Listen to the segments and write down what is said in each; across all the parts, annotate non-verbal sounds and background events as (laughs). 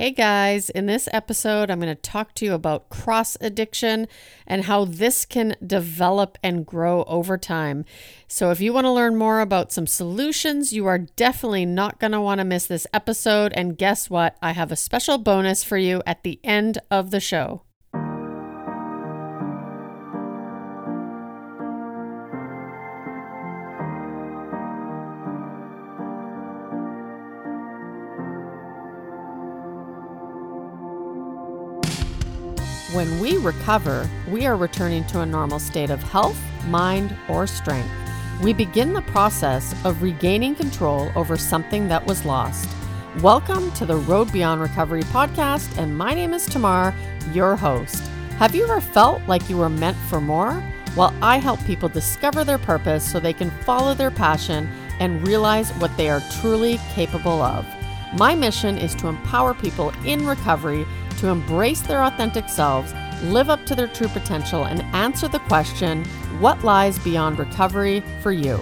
Hey guys, in this episode, I'm going to talk to you about cross addiction and how this can develop and grow over time. So, if you want to learn more about some solutions, you are definitely not going to want to miss this episode. And guess what? I have a special bonus for you at the end of the show. When we recover, we are returning to a normal state of health, mind, or strength. We begin the process of regaining control over something that was lost. Welcome to the Road Beyond Recovery podcast, and my name is Tamar, your host. Have you ever felt like you were meant for more? Well, I help people discover their purpose so they can follow their passion and realize what they are truly capable of. My mission is to empower people in recovery to embrace their authentic selves, live up to their true potential, and answer the question what lies beyond recovery for you?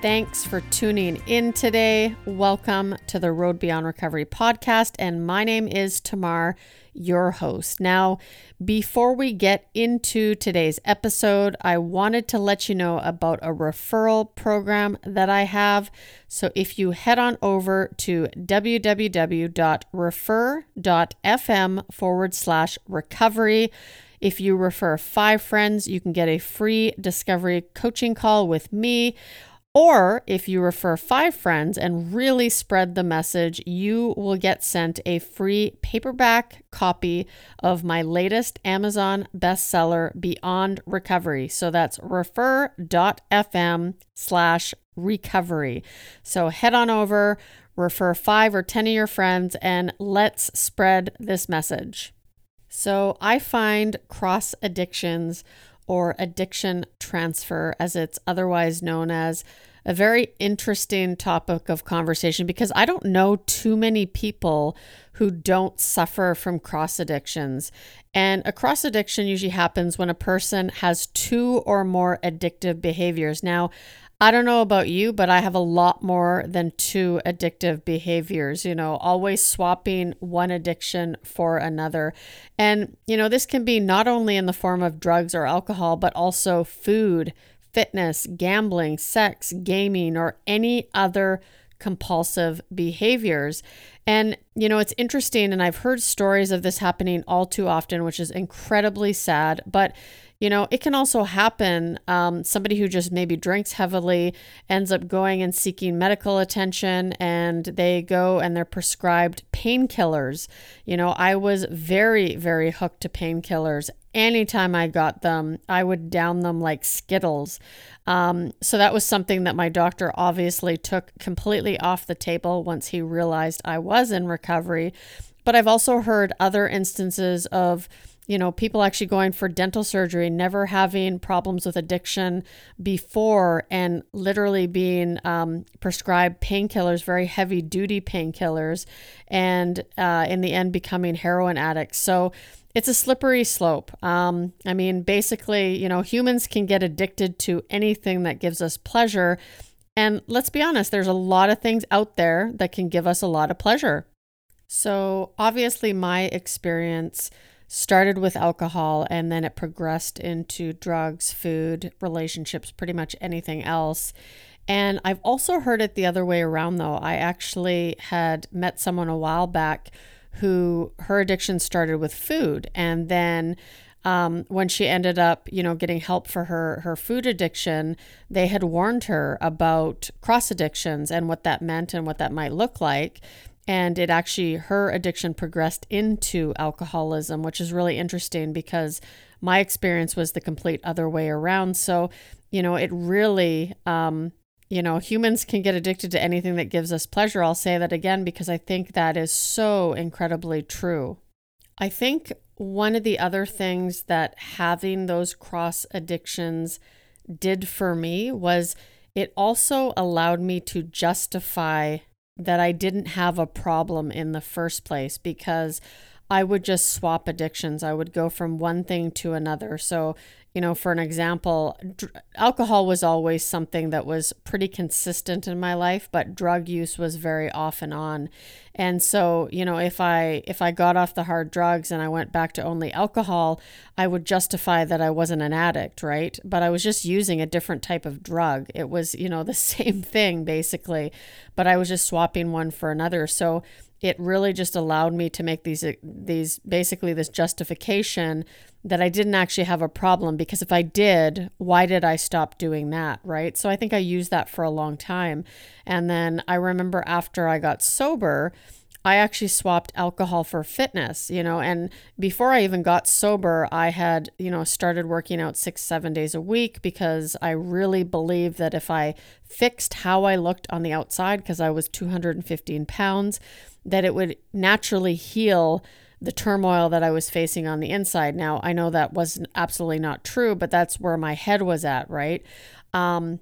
Thanks for tuning in today. Welcome to the Road Beyond Recovery podcast. And my name is Tamar, your host. Now, before we get into today's episode, I wanted to let you know about a referral program that I have. So if you head on over to www.refer.fm forward slash recovery, if you refer five friends, you can get a free discovery coaching call with me. Or if you refer five friends and really spread the message, you will get sent a free paperback copy of my latest Amazon bestseller, Beyond Recovery. So that's refer.fm slash recovery. So head on over, refer five or 10 of your friends, and let's spread this message. So I find cross addictions or addiction transfer, as it's otherwise known as, a very interesting topic of conversation because I don't know too many people who don't suffer from cross addictions. And a cross addiction usually happens when a person has two or more addictive behaviors. Now, I don't know about you, but I have a lot more than two addictive behaviors, you know, always swapping one addiction for another. And, you know, this can be not only in the form of drugs or alcohol, but also food, fitness, gambling, sex, gaming, or any other compulsive behaviors. And, you know, it's interesting, and I've heard stories of this happening all too often, which is incredibly sad. But, you know, it can also happen. Um, somebody who just maybe drinks heavily ends up going and seeking medical attention, and they go and they're prescribed painkillers. You know, I was very, very hooked to painkillers. Anytime I got them, I would down them like Skittles. Um, so that was something that my doctor obviously took completely off the table once he realized I was in recovery. But I've also heard other instances of, you know, people actually going for dental surgery, never having problems with addiction before, and literally being um, prescribed painkillers, very heavy duty painkillers, and uh, in the end becoming heroin addicts. So it's a slippery slope. Um, I mean, basically, you know, humans can get addicted to anything that gives us pleasure. And let's be honest, there's a lot of things out there that can give us a lot of pleasure. So, obviously, my experience started with alcohol and then it progressed into drugs, food, relationships, pretty much anything else. And I've also heard it the other way around, though. I actually had met someone a while back who her addiction started with food. And then um, when she ended up, you know, getting help for her her food addiction, they had warned her about cross addictions and what that meant and what that might look like and it actually her addiction progressed into alcoholism which is really interesting because my experience was the complete other way around. So you know it really um, you know humans can get addicted to anything that gives us pleasure. I'll say that again because i think that is so incredibly true. I think one of the other things that having those cross addictions did for me was it also allowed me to justify that I didn't have a problem in the first place because I would just swap addictions. I would go from one thing to another. So, you know, for an example, dr- alcohol was always something that was pretty consistent in my life, but drug use was very off and on. And so, you know, if I if I got off the hard drugs and I went back to only alcohol, I would justify that I wasn't an addict, right? But I was just using a different type of drug. It was, you know, the (laughs) same thing basically, but I was just swapping one for another. So, it really just allowed me to make these uh, these basically this justification that I didn't actually have a problem because if I did, why did I stop doing that, right? So I think I used that for a long time. And then I remember after I got sober, I actually swapped alcohol for fitness, you know, and before I even got sober, I had, you know, started working out 6 7 days a week because I really believed that if I fixed how I looked on the outside because I was 215 pounds, that it would naturally heal the turmoil that I was facing on the inside. Now, I know that was absolutely not true, but that's where my head was at, right? Um,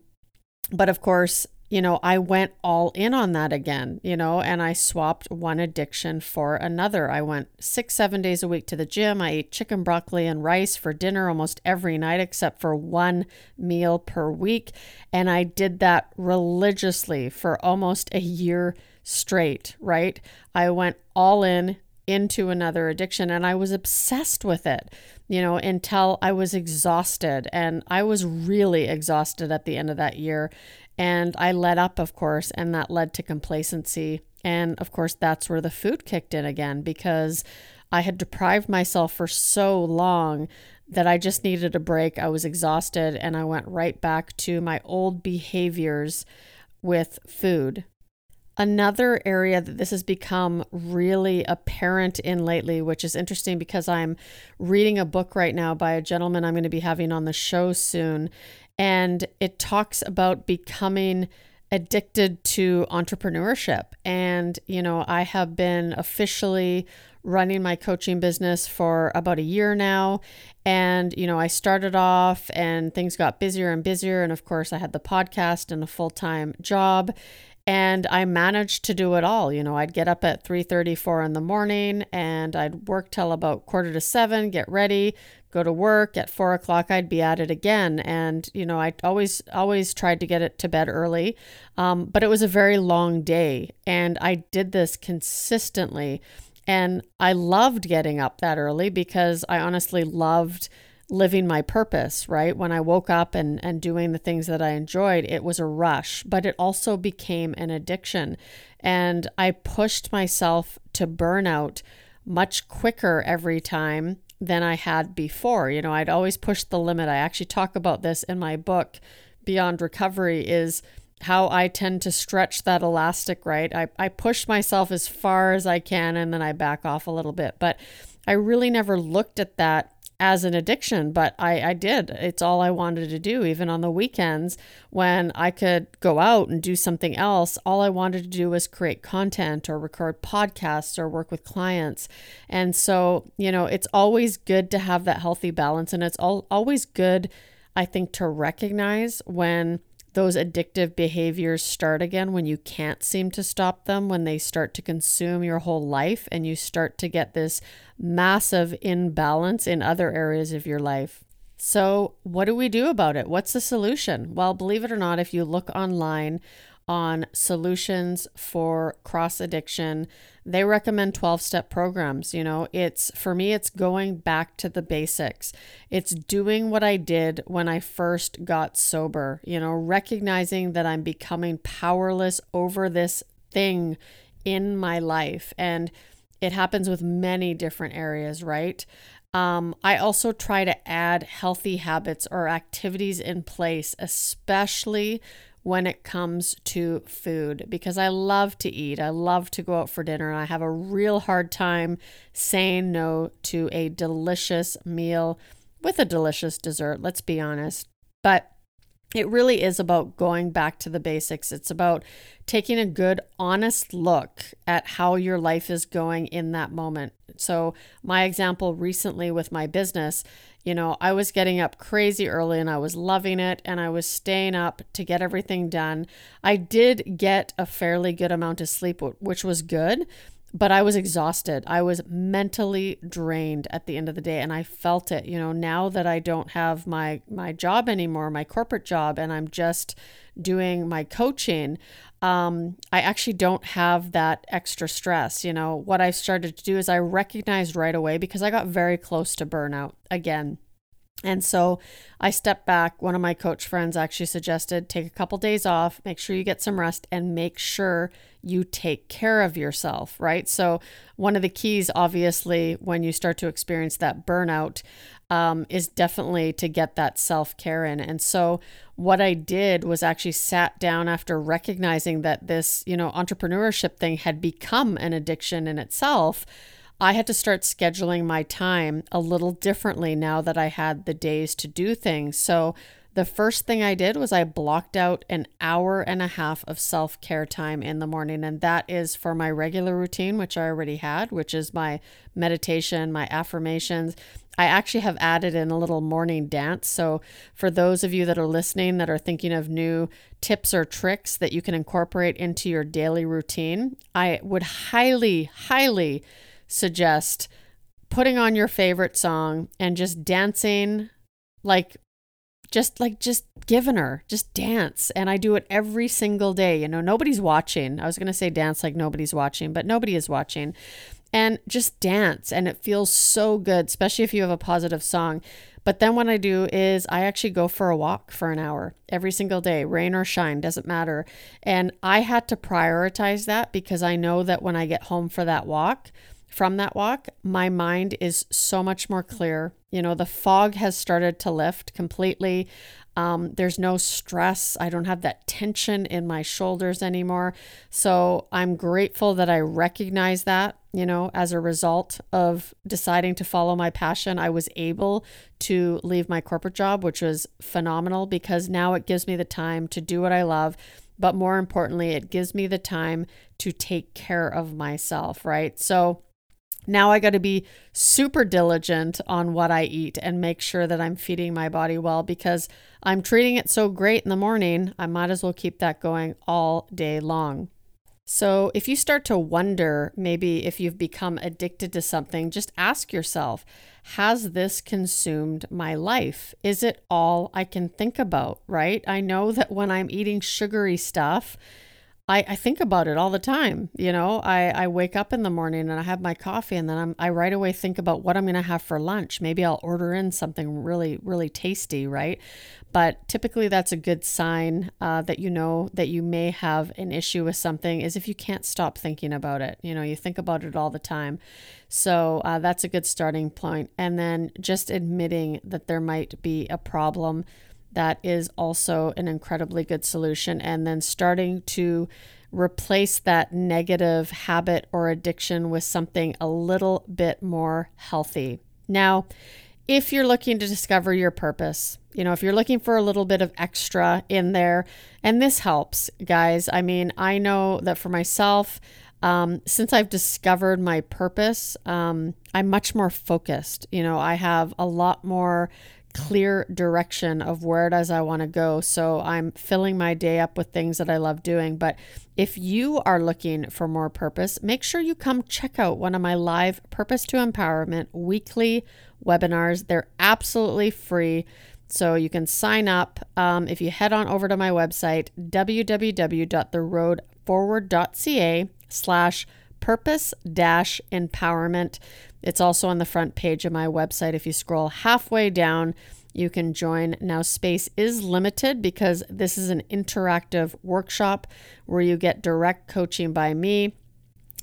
but of course, you know, I went all in on that again, you know, and I swapped one addiction for another. I went six, seven days a week to the gym. I ate chicken, broccoli, and rice for dinner almost every night, except for one meal per week. And I did that religiously for almost a year straight, right? I went all in into another addiction and I was obsessed with it, you know, until I was exhausted. And I was really exhausted at the end of that year. And I let up, of course, and that led to complacency. And of course, that's where the food kicked in again because I had deprived myself for so long that I just needed a break. I was exhausted and I went right back to my old behaviors with food. Another area that this has become really apparent in lately, which is interesting because I'm reading a book right now by a gentleman I'm going to be having on the show soon. And it talks about becoming addicted to entrepreneurship. And, you know, I have been officially running my coaching business for about a year now. And, you know, I started off and things got busier and busier. And of course, I had the podcast and a full time job and I managed to do it all. You know, I'd get up at 3:34 in the morning and I'd work till about quarter to seven, get ready, go to work. At four o'clock, I'd be at it again. And you know, I always always tried to get it to bed early, um, but it was a very long day, and I did this consistently. And I loved getting up that early because I honestly loved living my purpose, right? When I woke up and, and doing the things that I enjoyed, it was a rush, but it also became an addiction. And I pushed myself to burnout much quicker every time than I had before. You know, I'd always push the limit. I actually talk about this in my book, Beyond Recovery, is how I tend to stretch that elastic, right? I, I push myself as far as I can and then I back off a little bit. But I really never looked at that as an addiction, but I, I did. It's all I wanted to do, even on the weekends when I could go out and do something else. All I wanted to do was create content or record podcasts or work with clients. And so, you know, it's always good to have that healthy balance. And it's all, always good, I think, to recognize when those addictive behaviors start again when you can't seem to stop them, when they start to consume your whole life and you start to get this massive imbalance in other areas of your life. So, what do we do about it? What's the solution? Well, believe it or not, if you look online on solutions for cross addiction, they recommend 12 step programs. You know, it's for me, it's going back to the basics. It's doing what I did when I first got sober, you know, recognizing that I'm becoming powerless over this thing in my life. And it happens with many different areas, right? Um, I also try to add healthy habits or activities in place, especially when it comes to food because I love to eat. I love to go out for dinner and I have a real hard time saying no to a delicious meal with a delicious dessert, let's be honest. But it really is about going back to the basics. It's about taking a good, honest look at how your life is going in that moment. So, my example recently with my business, you know, I was getting up crazy early and I was loving it and I was staying up to get everything done. I did get a fairly good amount of sleep, which was good. but I was exhausted. I was mentally drained at the end of the day and I felt it. You know, now that I don't have my my job anymore, my corporate job and I'm just doing my coaching, um, I actually don't have that extra stress. You know, what I started to do is I recognized right away because I got very close to burnout again. And so I stepped back. One of my coach friends actually suggested take a couple days off, make sure you get some rest, and make sure you take care of yourself, right? So, one of the keys, obviously, when you start to experience that burnout, um, is definitely to get that self care in. And so, what I did was actually sat down after recognizing that this, you know, entrepreneurship thing had become an addiction in itself. I had to start scheduling my time a little differently now that I had the days to do things. So, the first thing I did was I blocked out an hour and a half of self care time in the morning. And that is for my regular routine, which I already had, which is my meditation, my affirmations. I actually have added in a little morning dance. So, for those of you that are listening that are thinking of new tips or tricks that you can incorporate into your daily routine, I would highly, highly suggest putting on your favorite song and just dancing like just like just giving her just dance. And i do it every single day. You know nobody's watching. I was going to say dance like nobody's watching but nobody is watching. And just dance and it feels so good especially if you have a positive song. But then what i do is i actually go for a walk for an hour every single day rain or shine doesn't matter. And i had to prioritize that because i know that when i get home for that walk from that walk, my mind is so much more clear. You know, the fog has started to lift completely. Um, there's no stress. I don't have that tension in my shoulders anymore. So I'm grateful that I recognize that, you know, as a result of deciding to follow my passion. I was able to leave my corporate job, which was phenomenal because now it gives me the time to do what I love. But more importantly, it gives me the time to take care of myself, right? So, now I got to be super diligent on what I eat and make sure that I'm feeding my body well because I'm treating it so great in the morning. I might as well keep that going all day long. So, if you start to wonder maybe if you've become addicted to something, just ask yourself Has this consumed my life? Is it all I can think about, right? I know that when I'm eating sugary stuff, I, I think about it all the time. You know, I, I wake up in the morning and I have my coffee and then I'm, I right away think about what I'm going to have for lunch. Maybe I'll order in something really, really tasty, right? But typically that's a good sign uh, that you know that you may have an issue with something is if you can't stop thinking about it. You know, you think about it all the time. So uh, that's a good starting point. And then just admitting that there might be a problem that is also an incredibly good solution. And then starting to replace that negative habit or addiction with something a little bit more healthy. Now, if you're looking to discover your purpose, you know, if you're looking for a little bit of extra in there, and this helps, guys. I mean, I know that for myself, um, since I've discovered my purpose, um, I'm much more focused. You know, I have a lot more clear direction of where is I want to go. So I'm filling my day up with things that I love doing. But if you are looking for more purpose, make sure you come check out one of my live Purpose to Empowerment weekly webinars. They're absolutely free. So you can sign up um, if you head on over to my website, www.theroadforward.ca slash purpose dash empowerment. It's also on the front page of my website. If you scroll halfway down, you can join. Now, space is limited because this is an interactive workshop where you get direct coaching by me.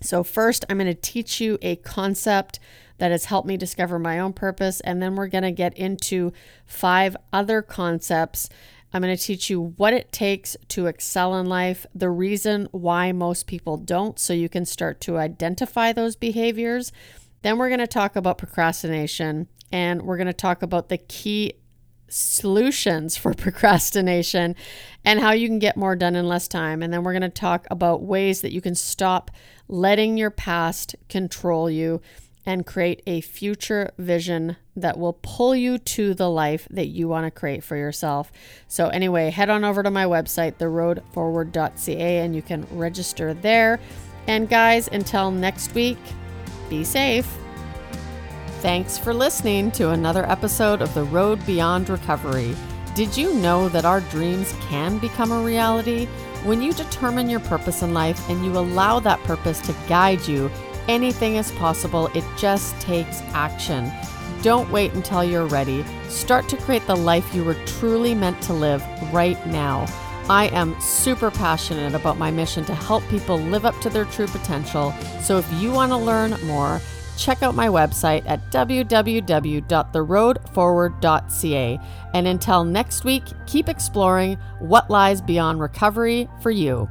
So, first, I'm going to teach you a concept that has helped me discover my own purpose. And then we're going to get into five other concepts. I'm going to teach you what it takes to excel in life, the reason why most people don't, so you can start to identify those behaviors then we're going to talk about procrastination and we're going to talk about the key solutions for (laughs) procrastination and how you can get more done in less time. And then we're going to talk about ways that you can stop letting your past control you and create a future vision that will pull you to the life that you want to create for yourself. So, anyway, head on over to my website, theroadforward.ca, and you can register there. And guys, until next week, be safe. Thanks for listening to another episode of The Road Beyond Recovery. Did you know that our dreams can become a reality? When you determine your purpose in life and you allow that purpose to guide you, anything is possible. It just takes action. Don't wait until you're ready. Start to create the life you were truly meant to live right now. I am super passionate about my mission to help people live up to their true potential. So if you want to learn more, check out my website at www.theroadforward.ca. And until next week, keep exploring what lies beyond recovery for you.